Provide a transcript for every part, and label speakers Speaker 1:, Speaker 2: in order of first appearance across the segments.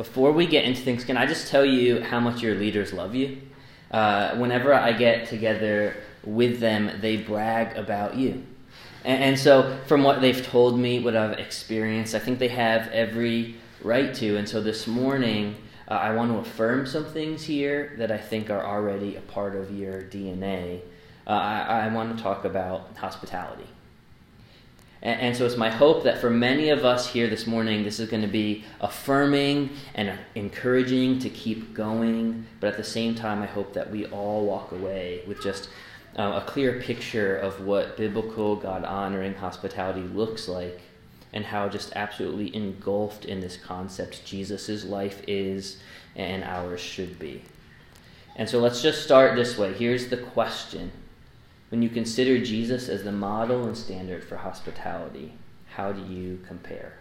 Speaker 1: before we get into things, can I just tell you how much your leaders love you? Uh, whenever I get together with them, they brag about you. And, and so, from what they've told me, what I've experienced, I think they have every right to. And so, this morning, uh, I want to affirm some things here that I think are already a part of your DNA. Uh, I, I want to talk about hospitality. And, and, so it's my hope that for many of us here this morning, this is going to be affirming and encouraging to keep going. But at the same time, I hope that we all walk away with just uh, a clear picture of what biblical, God honoring hospitality looks like and how just absolutely engulfed in this concept Jesus' life is and ours should be. And so let's just start this way. Here's the question When you consider Jesus as the model and standard for hospitality, how do you compare?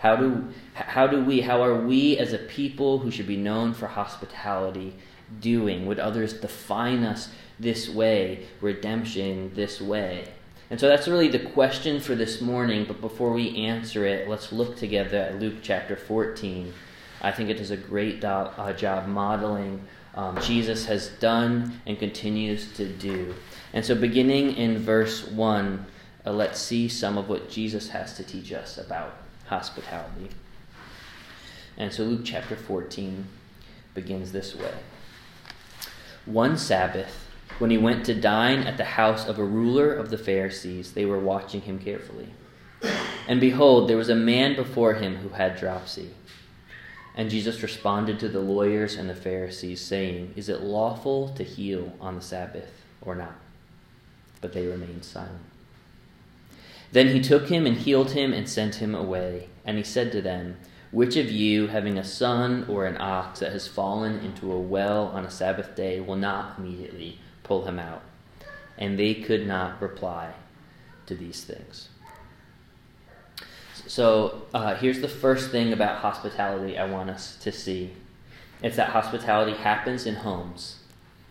Speaker 1: How do, how do we, how are we as a people who should be known for hospitality doing? Would others define us this way, redemption this way? And so that's really the question for this morning. But before we answer it, let's look together at Luke chapter 14. I think it does a great do- uh, job modeling um, Jesus has done and continues to do. And so, beginning in verse 1, uh, let's see some of what Jesus has to teach us about hospitality. And so, Luke chapter 14 begins this way One Sabbath, when he went to dine at the house of a ruler of the Pharisees, they were watching him carefully. And behold, there was a man before him who had dropsy. And Jesus responded to the lawyers and the Pharisees, saying, Is it lawful to heal on the Sabbath or not? But they remained silent. Then he took him and healed him and sent him away. And he said to them, Which of you, having a son or an ox that has fallen into a well on a Sabbath day, will not immediately pull him out. And they could not reply to these things. So uh, here's the first thing about hospitality I want us to see it's that hospitality happens in homes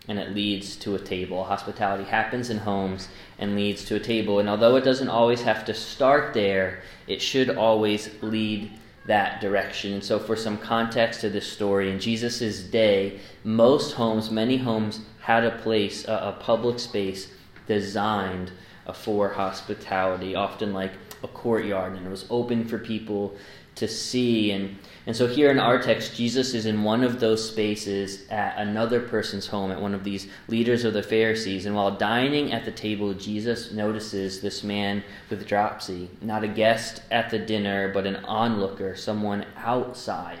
Speaker 1: and it leads to a table. Hospitality happens in homes and leads to a table. And although it doesn't always have to start there, it should always lead that direction. And so, for some context to this story, in Jesus' day, most homes, many homes, had a place, a, a public space designed for hospitality, often like a courtyard, and it was open for people to see. And, and so, here in our text, Jesus is in one of those spaces at another person's home, at one of these leaders of the Pharisees. And while dining at the table, Jesus notices this man with dropsy, not a guest at the dinner, but an onlooker, someone outside.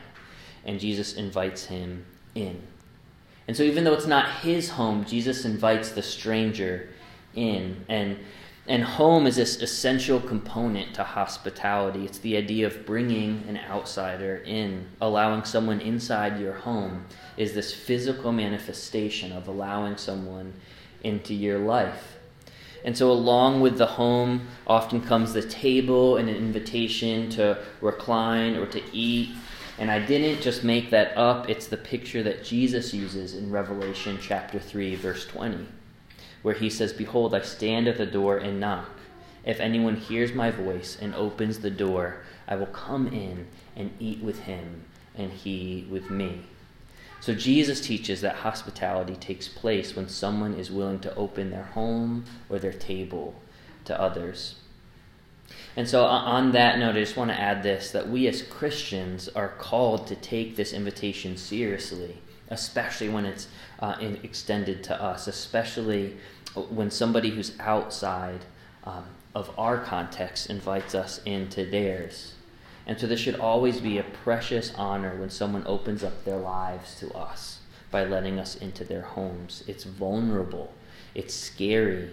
Speaker 1: And Jesus invites him in. And so, even though it's not his home, Jesus invites the stranger in. And, and home is this essential component to hospitality. It's the idea of bringing an outsider in, allowing someone inside your home is this physical manifestation of allowing someone into your life. And so, along with the home, often comes the table and an invitation to recline or to eat and I didn't just make that up, it's the picture that Jesus uses in Revelation chapter 3, verse 20, where he says, Behold, I stand at the door and knock. If anyone hears my voice and opens the door, I will come in and eat with him, and he with me. So Jesus teaches that hospitality takes place when someone is willing to open their home or their table to others. And so, on that note, I just want to add this that we as Christians are called to take this invitation seriously, especially when it's uh, extended to us, especially when somebody who's outside um, of our context invites us into theirs. And so, this should always be a precious honor when someone opens up their lives to us by letting us into their homes. It's vulnerable, it's scary.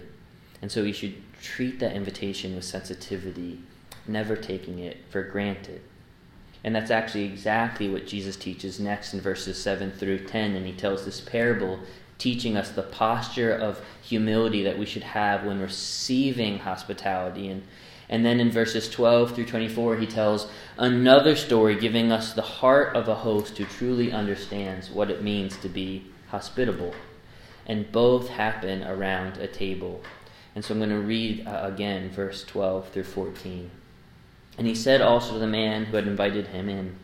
Speaker 1: And so, we should treat that invitation with sensitivity, never taking it for granted. And that's actually exactly what Jesus teaches next in verses 7 through 10. And he tells this parable teaching us the posture of humility that we should have when receiving hospitality. And, and then in verses 12 through 24, he tells another story giving us the heart of a host who truly understands what it means to be hospitable. And both happen around a table. And so I'm going to read uh, again verse 12 through 14. And he said also to the man who had invited him in,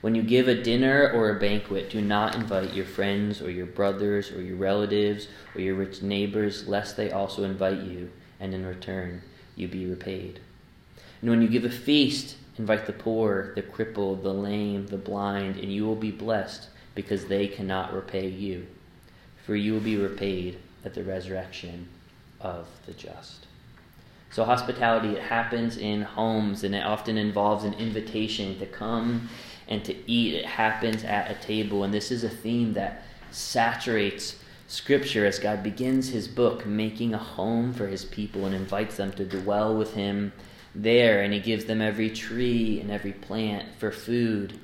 Speaker 1: When you give a dinner or a banquet, do not invite your friends or your brothers or your relatives or your rich neighbors, lest they also invite you, and in return you be repaid. And when you give a feast, invite the poor, the crippled, the lame, the blind, and you will be blessed, because they cannot repay you. For you will be repaid at the resurrection of the just. So, hospitality, it happens in homes, and it often involves an invitation to come and to eat. It happens at a table. And this is a theme that saturates Scripture as God begins his book, making a home for his people and invites them to dwell with him there. And he gives them every tree and every plant for food.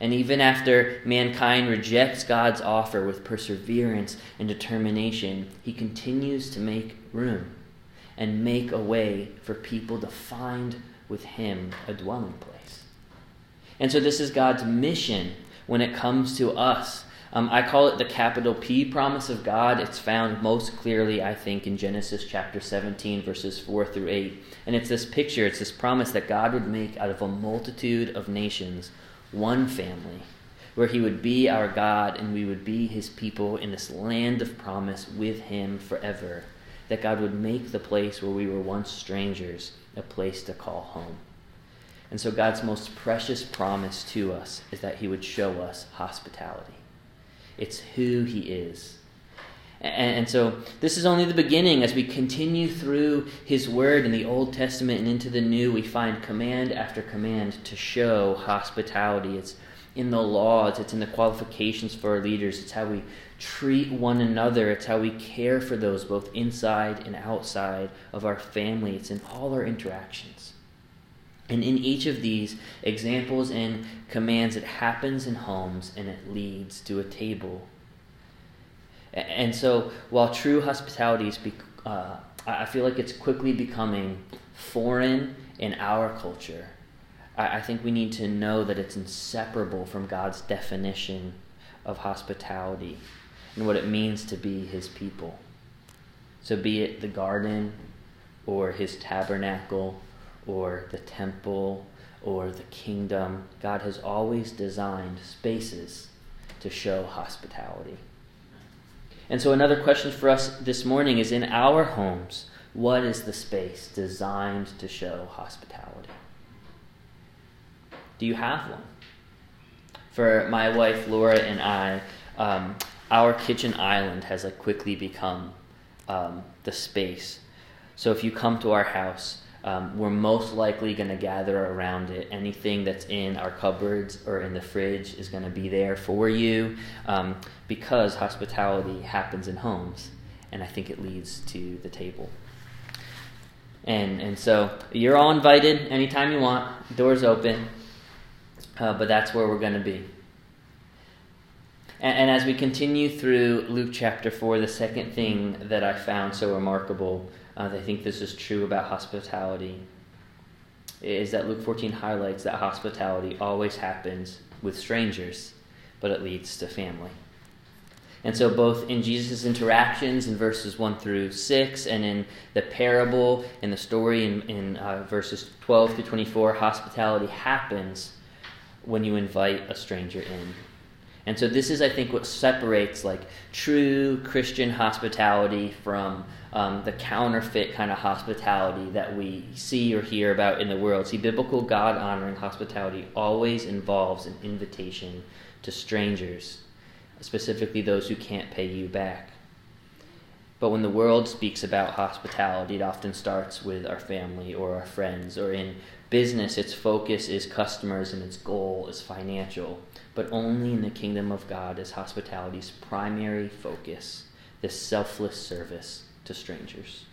Speaker 1: And even after mankind rejects God's offer with perseverance and determination, he continues to make room and make a way for people to find with him a dwelling place. And so, this is God's mission when it comes to us. Um, I call it the capital P promise of God. It's found most clearly, I think, in Genesis chapter 17, verses 4 through 8. And it's this picture, it's this promise that God would make out of a multitude of nations one family, where he would be our God and we would be his people in this land of promise with him forever. That God would make the place where we were once strangers a place to call home. And so, God's most precious promise to us is that He would show us hospitality. It's who He is. And, so, this is only the beginning. As we continue through His Word in the Old Testament and into the New, we find command after command to show hospitality. It's in the laws, it's in the qualifications for our leaders, it's how we treat one another, it's how we care for those both inside and outside of our family, it's in all our interactions. And in each of these examples and commands, it happens in homes and it leads to a table. And so, while true hospitality is, uh, I feel like it's quickly becoming foreign in our culture, I think we need to know that it's inseparable from God's definition of hospitality and what it means to be His people. So, be it the garden or His tabernacle or the temple or the kingdom, God has always designed spaces to show hospitality. And so, another question for us this morning is in our homes, what is the space designed to show hospitality? Do you have one? For my wife Laura and I, um, our kitchen island has like quickly become um, the space. So if you come to our house, um, we're most likely going to gather around it. Anything that's in our cupboards or in the fridge is going to be there for you um, because hospitality happens in homes, and I think it leads to the table. And, and so you're all invited anytime you want, doors open, uh, but that's where we're going to be. And, and as we continue through Luke chapter 4, the second thing that I found so remarkable uh, I think this is true about hospitality, is that Luke 14 highlights that hospitality always happens with strangers, but it leads to family. And so, both in Jesus' interactions in verses 1 through 6, and in the parable, in the story in, in uh, verses 12 through 24, hospitality happens when you invite a stranger in. And so, this is, I think, what separates like true Christian hospitality from um, the counterfeit kind of hospitality that we see or hear about in the world. See, biblical God honoring hospitality always involves an invitation to strangers, specifically those who can't pay you back. But when the world speaks about hospitality, it often starts with our family or our friends, or in business, its focus is customers and its goal is financial. But only in the kingdom of God is hospitality's primary focus, this selfless service to strangers.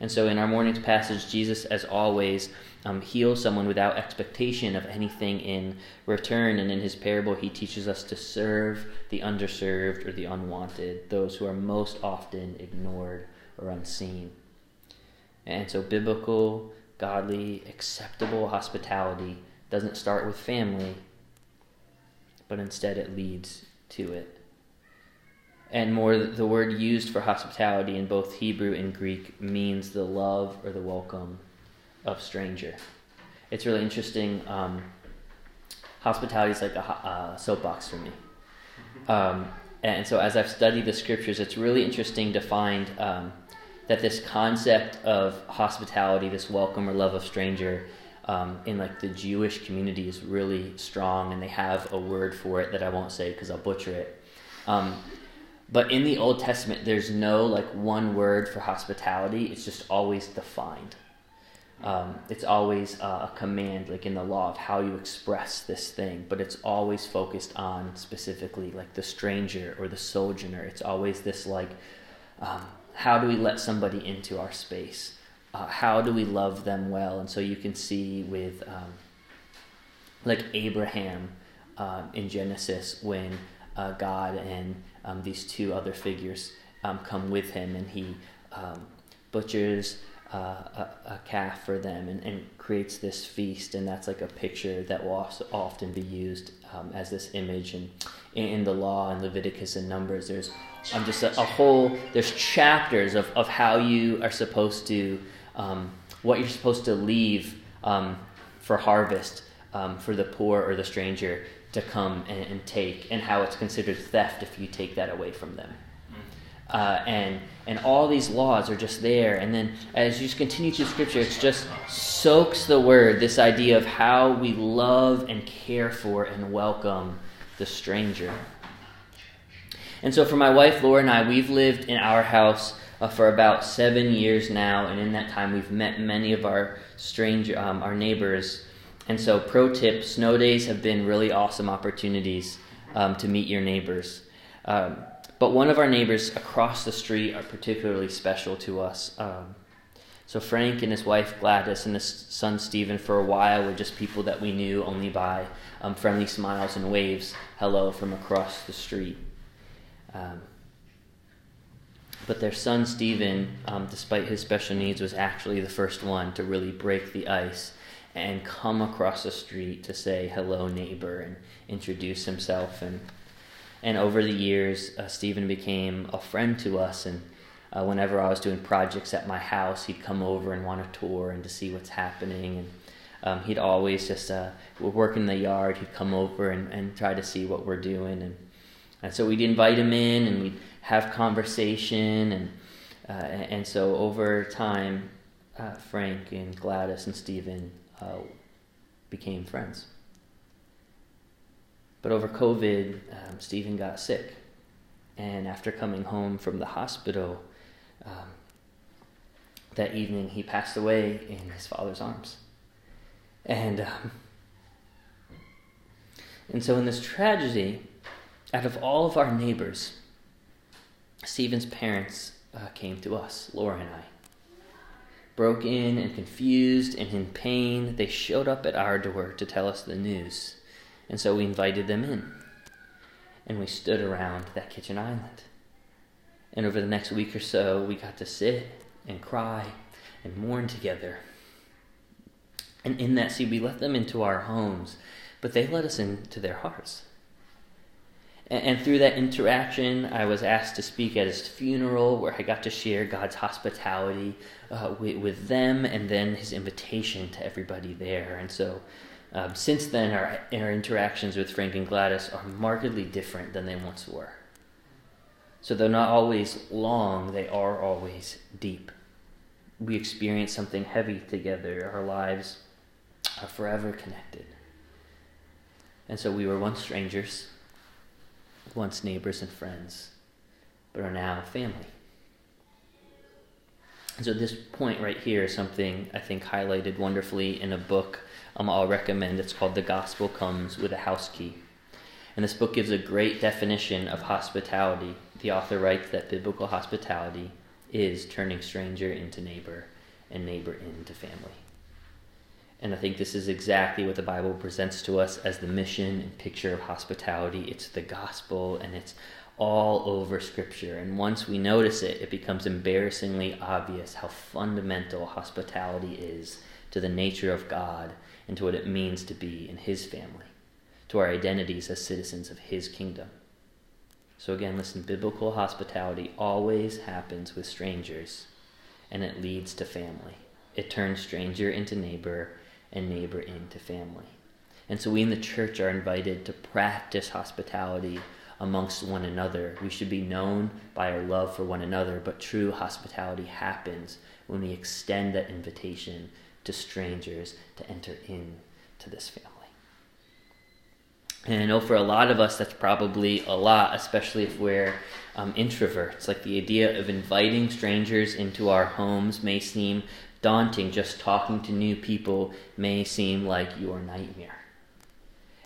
Speaker 1: And so in our morning's passage, Jesus, as always, um, heals someone without expectation of anything in return. And in his parable, he teaches us to serve the underserved or the unwanted, those who are most often ignored or unseen. And so, biblical, godly, acceptable hospitality doesn't start with family, but instead it leads to it and more the word used for hospitality in both Hebrew and Greek means the love or the welcome of stranger. It's really interesting. Um, hospitality is like a uh, soapbox for me. Um, and so, as I've studied the scriptures, it's really interesting to find um, that this concept of hospitality, this welcome or love of stranger, um, in like the Jewish community is really strong, and they have a word for it that I won't say because I'll butcher it. Um, but in the Old Testament, there's no like one word for hospitality. It's just always defined. Um, it's always uh, a command, like in the law, of how you express this thing, but it's always focused on specifically like the stranger or the sojourner. It's always this like, um, how do we let somebody into our space? Uh, how do we love them well? And so you can see with um, like Abraham um, in Genesis when uh, God and um, these two other figures um, come with him and he butchers a, a, calf for them and, and, creates this feast and that's like a picture that will often be used um, as this image and in, in, the law and leviticus and numbers. There's um, just a, a, whole there's chapters of, of how you are supposed to um, what you're supposed to leave um, for harvest um, for the poor or the stranger to come and, and take and how it's considered theft if you take that away from them uh, and and all these laws are just there. And then as you continue through Scripture, it just soaks the word, this idea of how we love and care for and welcome the stranger. And so for my wife Laura and I, we've lived in our house uh, for about seven years now, and in that time we've met many of our stranger, um, our neighbors. And so, pro tip: snow days have been really awesome opportunities um, to meet your neighbors. Um, but one of our neighbors across the street are particularly special to us. Um, so Frank and his wife Gladys and his son Stephen, for a while, were just people that we knew only by um, friendly smiles and waves, hello from across the street. Um, but their son Stephen, um, despite his special needs, was actually the first one to really break the ice and come across the street to say hello, neighbor, and introduce himself and and over the years, uh, Stephen became a friend to us. And uh, whenever I was doing projects at my house, he'd come over and want a tour and to see what's happening. And um, he'd always just, uh, working in the yard, he'd come over and, and try to see what we're doing. And, and so we'd invite him in and we'd have conversation. And, uh, and so over time, uh, Frank and Gladys and Stephen uh, became friends. But over COVID, um, Stephen got sick. And after coming home from the hospital, um, that evening he passed away in his father's arms. And, um, and so, in this tragedy, out of all of our neighbors, Stephen's parents uh, came to us, Laura and I. Broken and confused and in pain, they showed up at our door to tell us the news. And so we invited them in. And we stood around that kitchen island. And over the next week or so, we got to sit and cry and mourn together. And in that, see, we let them into our homes, but they let us into their hearts. And, through that interaction, I was asked to speak at his funeral, where I got to share God's hospitality uh, with, with them and then his invitation to everybody there. And so um, since then, our, our interactions with Frank and Gladys are markedly different than they once were. So, they're not always long, they are always deep. We experience something heavy together. Our lives are forever connected. And so, we were once strangers, once neighbors and friends, but are now family. And so, this point right here is something I think highlighted wonderfully in a book um, I'll recommend. It's called The Gospel Comes with a House Key. And this book gives a great definition of hospitality. The author writes that biblical hospitality is turning stranger into neighbor and neighbor into family. And I think this is exactly what the Bible presents to us as the mission and picture of hospitality. It's the gospel and it's all over Scripture. And once we notice it, it becomes embarrassingly obvious how fundamental hospitality is to the nature of God and to what it means to be in His family, to our identities as citizens of His kingdom. So, again, listen biblical hospitality always happens with strangers, and it leads to family. It turns stranger into neighbor and neighbor into family. And so we in the church are invited to practice hospitality amongst one another. We should be known by our love for one another, but true hospitality happens when we extend that invitation to strangers to enter into this family. And I know for a lot of us, that's probably a lot, especially if we're um, introverts. Like the idea of inviting strangers into our homes may seem daunting. Just talking to new people may seem like your nightmare.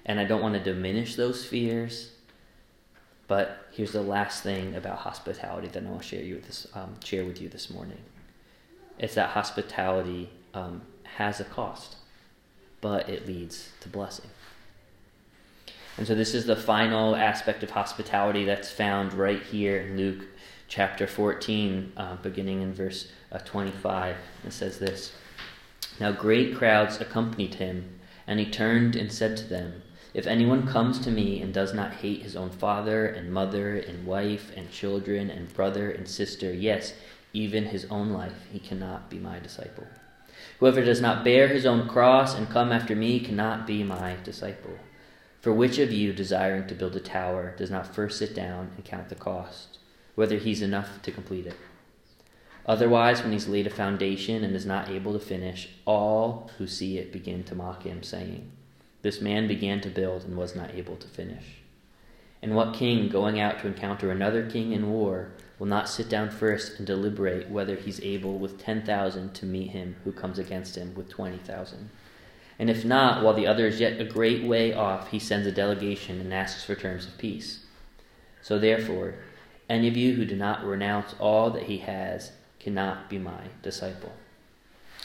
Speaker 1: And I don't want to diminish those fears, but here's the last thing about hospitality that I want to share, you this, um, share with you this morning. It's that hospitality um, has a cost, but it leads to blessing. And so, this is the final aspect of hospitality that's found right here in Luke chapter 14, uh, beginning in verse uh, 25. It says this Now great crowds accompanied him, and he turned and said to them, If anyone comes to me and does not hate his own father and mother and wife and children and brother and sister, yes, even his own life, he cannot be my disciple. Whoever does not bear his own cross and come after me cannot be my disciple. For which of you, desiring to build a tower, does not first sit down and count the cost, whether he's enough to complete it? Otherwise, when he's laid a foundation and is not able to finish, all who see it begin to mock him, saying, This man began to build and was not able to finish. And what king, going out to encounter another king in war, will not sit down first and deliberate whether he's able with ten thousand to meet him who comes against him with twenty thousand? And if not, while the other is yet a great way off, he sends a delegation and asks for terms of peace. So therefore, any of you who do not renounce all that he has cannot be my disciple.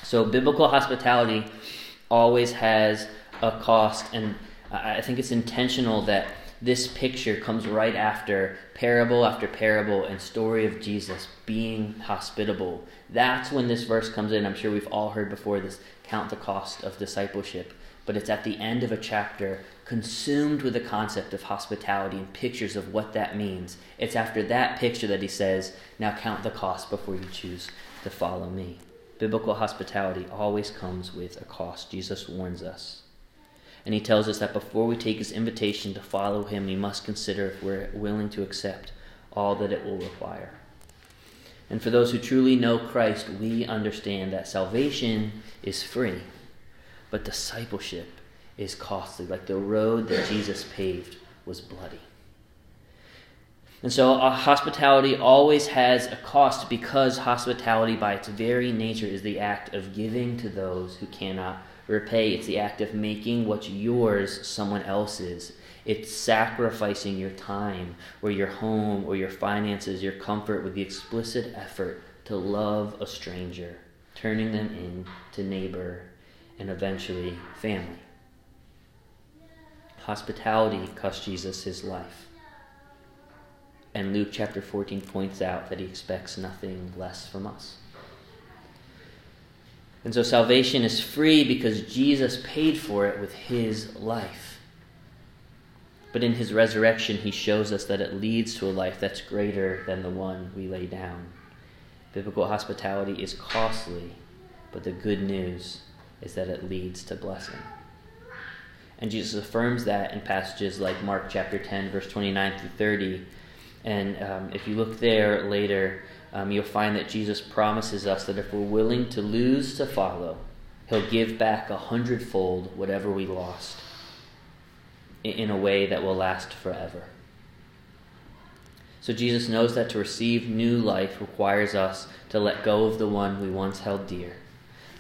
Speaker 1: So biblical hospitality always has a cost, and I think it's intentional that this picture comes right after parable after parable and story of Jesus being hospitable. That's when this verse comes in. I'm sure we've all heard before this count the cost of discipleship, but it's at the end of a chapter consumed with the concept of hospitality and pictures of what that means. It's after that picture that he says, Now count the cost before you choose to follow me. Biblical hospitality always comes with a cost. Jesus warns us. And he tells us that before we take his invitation to follow him, we must consider if we're willing to accept all that it will require. And for those who truly know Christ, we understand that salvation is free, but discipleship is costly. Like the road that Jesus paved was bloody. And so, uh, hospitality always has a cost because hospitality, by its very nature, is the act of giving to those who cannot repay. It's the act of making what's yours someone else's. It's sacrificing your time or your home or your finances, your comfort with the explicit effort to love a stranger, turning them into neighbor and eventually family. Hospitality cost Jesus his life. And Luke chapter 14 points out that he expects nothing less from us. And so salvation is free because Jesus paid for it with his life. But in his resurrection, he shows us that it leads to a life that's greater than the one we lay down. Biblical hospitality is costly, but the good news is that it leads to blessing. And Jesus affirms that in passages like Mark chapter 10, verse 29 through 30. And um, if you look there later, um, you'll find that Jesus promises us that if we're willing to lose to follow, he'll give back a hundredfold whatever we lost in a way that will last forever. So Jesus knows that to receive new life requires us to let go of the one we once held dear.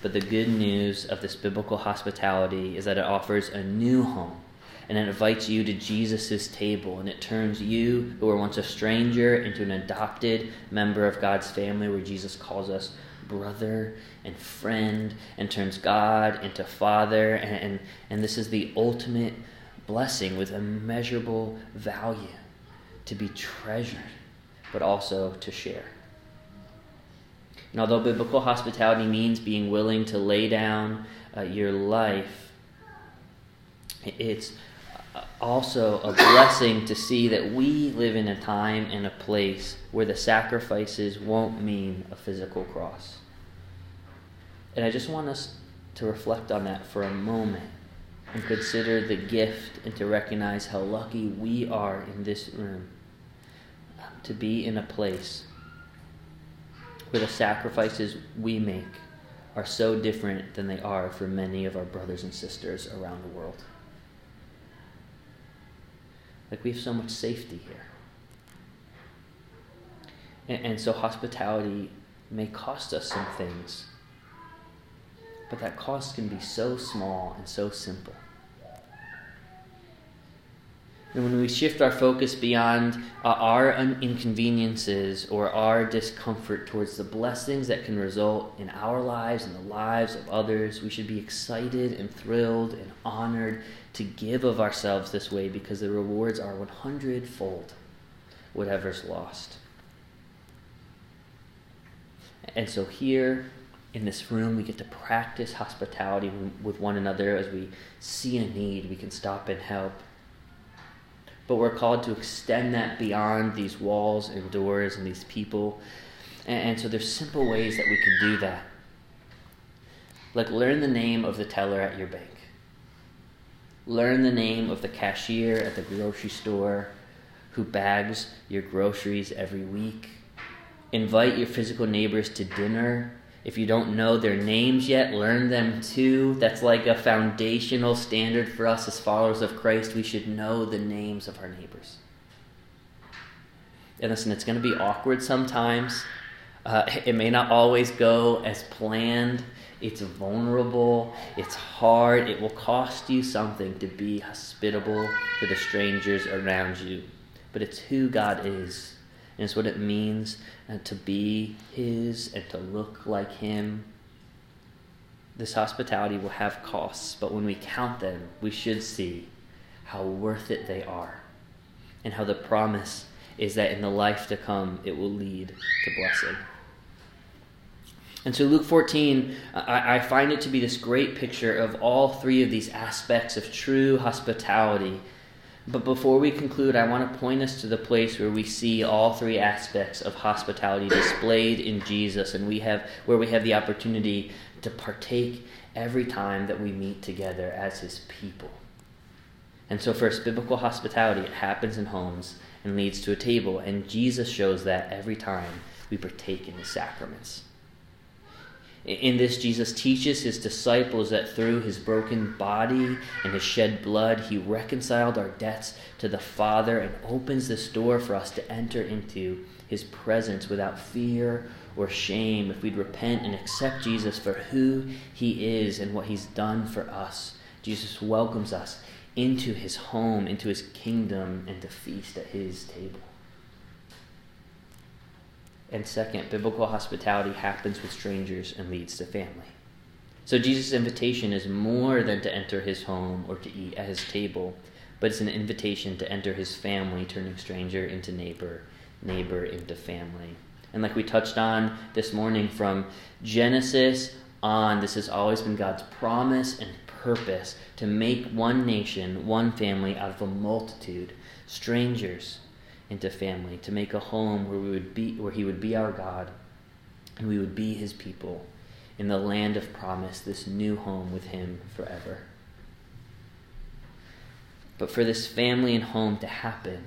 Speaker 1: But the good news of this biblical hospitality is that it offers a new home and it invites you to Jesus' table and it turns you, who were once a stranger, into an adopted member of God's family where Jesus calls us brother and friend and turns God into father. And, and, and this is the ultimate blessing with immeasurable value to be treasured, but also to share. And although biblical hospitality means being willing to lay down uh, your life, it's also a blessing to see that we live in a time and a place where the sacrifices won't mean a physical cross. And I just want us to reflect on that for a moment and consider the gift and to recognize how lucky we are in this room to be in a place where the sacrifices we make are so different than they are for many of our brothers and sisters around the world. Like we have so much safety here. And, and so hospitality may cost us some things, but that cost can be so small and so simple. And when we shift our focus beyond uh, our inconveniences or our discomfort towards the blessings that can result in our lives and the lives of others, we should be excited and thrilled and honored to give of ourselves this way because the rewards are 100 fold whatever's lost. And so here in this room, we get to practice hospitality with one another as we see a need, we can stop and help but we're called to extend that beyond these walls and doors and these people. And, and so there's simple ways that we can do that. Like learn the name of the teller at your bank. Learn the name of the cashier at the grocery store who bags your groceries every week. Invite your physical neighbors to dinner if you don't know their names yet, learn them too. That's like a foundational standard for us as followers of Christ. We should know the names of our neighbors. And listen, it's going to be awkward sometimes. Uh, it may not always go as planned. It's vulnerable. It's hard. It will cost you something to be hospitable to the strangers around you. But it's who God is, and it's what it means uh, to be His and to look like Him. This hospitality will have costs, but when we count them, we should see how worth it they are and how the promise is that in the life to come it will lead to blessing. And so, Luke 14, I, I, find it to be this great picture of all three of these aspects of true hospitality but before we conclude, I want to point us to the place where we see all three aspects of hospitality displayed in Jesus, and we have where we have the opportunity to partake every time that we meet together as His people. And so, first, biblical hospitality it happens in homes and leads to a table, and Jesus shows that every time we partake in the sacraments. In this, Jesus teaches his disciples that through his broken body and his shed blood, he reconciled our debts to the Father and opens this door for us to enter into his presence without fear or shame if we'd repent and accept Jesus for who he is and what he's done for us. Jesus welcomes us into his home, into his kingdom, and to feast at his table. And second, biblical hospitality happens with strangers and leads to family. So Jesus' invitation is more than to enter his home or to eat at his table, but it's an invitation to enter his family, turning stranger into neighbor, neighbor into family. And like we touched on this morning from Genesis on, this has always been God's promise and purpose to make one nation, one family out of a multitude, strangers into family, to make a home where we would be where he would be our God and we would be his people in the land of promise, this new home with him forever. But for this family and home to happen,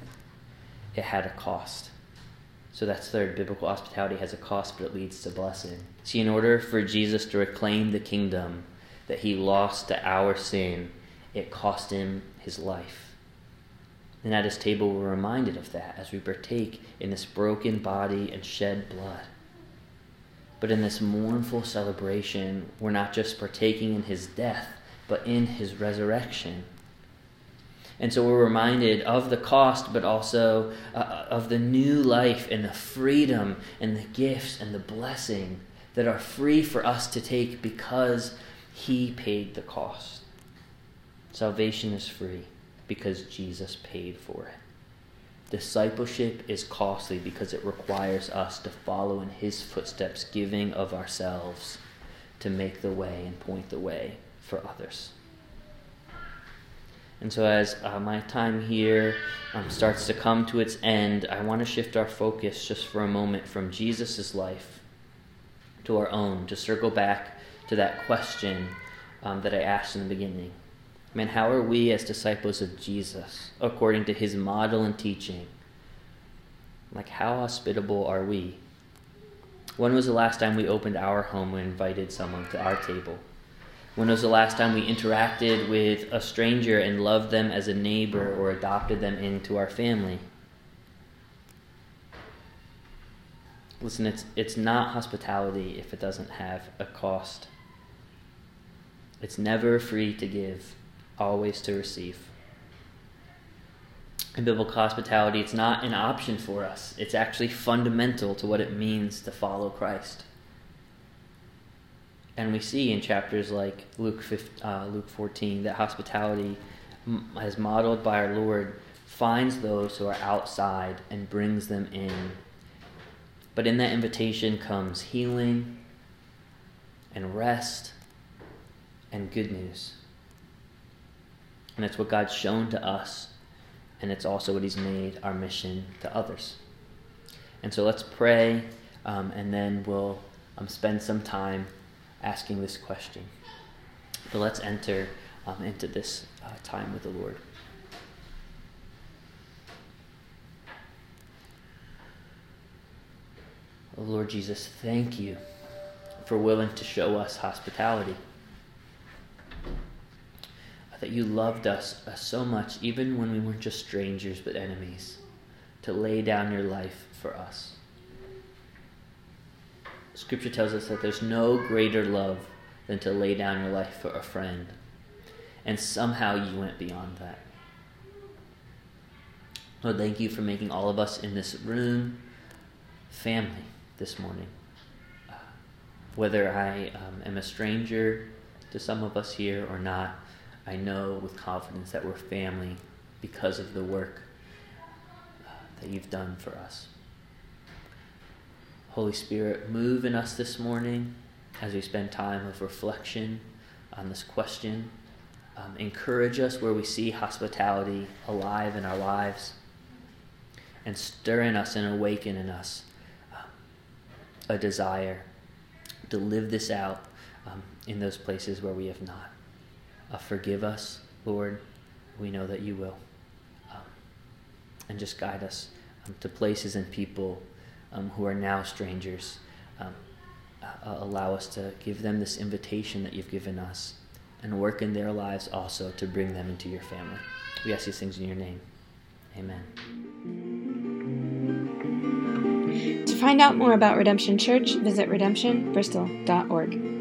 Speaker 1: it had a cost. So that's third. Biblical hospitality has a cost, but it leads to blessing. See, in order for Jesus to reclaim the kingdom that he lost to our sin, it cost him his life. And at his table, we're reminded of that as we partake in this broken body and shed blood. But in this mournful celebration, we're not just partaking in his death, but in his resurrection. And so we're reminded of the cost, but also uh, of the new life and the freedom and the gifts and the blessing that are free for us to take because he paid the cost. Salvation is free because Jesus paid for it. Discipleship is costly because it requires us to follow in his footsteps, giving of ourselves to make the way and point the way for others. And so, as uh, my time here um, starts to come to its end, I want to shift our focus just for a moment from Jesus' life to our own, to circle back to that question um, that I asked in the beginning Man, how are we as disciples of Jesus, according to his model and teaching? Like, how hospitable are we? When was the last time we opened our home and invited someone to our table? When was the last time we interacted with a stranger and loved them as a neighbor or adopted them into our family? Listen, it's, it's not hospitality if it doesn't have a cost. It's never free to give, always to receive. In biblical hospitality, it's not an option for us, it's actually fundamental to what it means to follow Christ. And we see in chapters like Luke, 15, uh, Luke 14 that hospitality, as modeled by our Lord, finds those who are outside and brings them in. But in that invitation comes healing and rest and good news. And it's what God's shown to us, and it's also what He's made our mission to others. And so let's pray, um, and then we'll um, spend some time asking this question. But let's enter um, into this uh, time with the Lord. Lord Jesus, thank you for willing to show us hospitality that you loved us so much, even when we weren't just strangers but enemies, to lay down your life for us. Scripture tells us that there's no greater love than to lay down your life for a friend. And somehow you went beyond that. Lord, thank you for making all of us in this room family this morning. Uh, whether I um, am a stranger to some of us here or not, I know with confidence that we're family because of the work that you've done for us. Holy Spirit, move in us this morning as we spend time of reflection on this question. Um, encourage us where we see hospitality alive in our lives and stir in us and awaken in us um, a desire to live this out um, in those places where we have not uh, forgive us, Lord. We know that you will. Um, and just guide us um, to places and people um, who are now strangers. Um, uh, allow us to give them this invitation that you've given us and work in their lives also to bring them into your family. We ask these things in your name. Amen.
Speaker 2: To find out more about Redemption Church, visit redemptionbristol.org.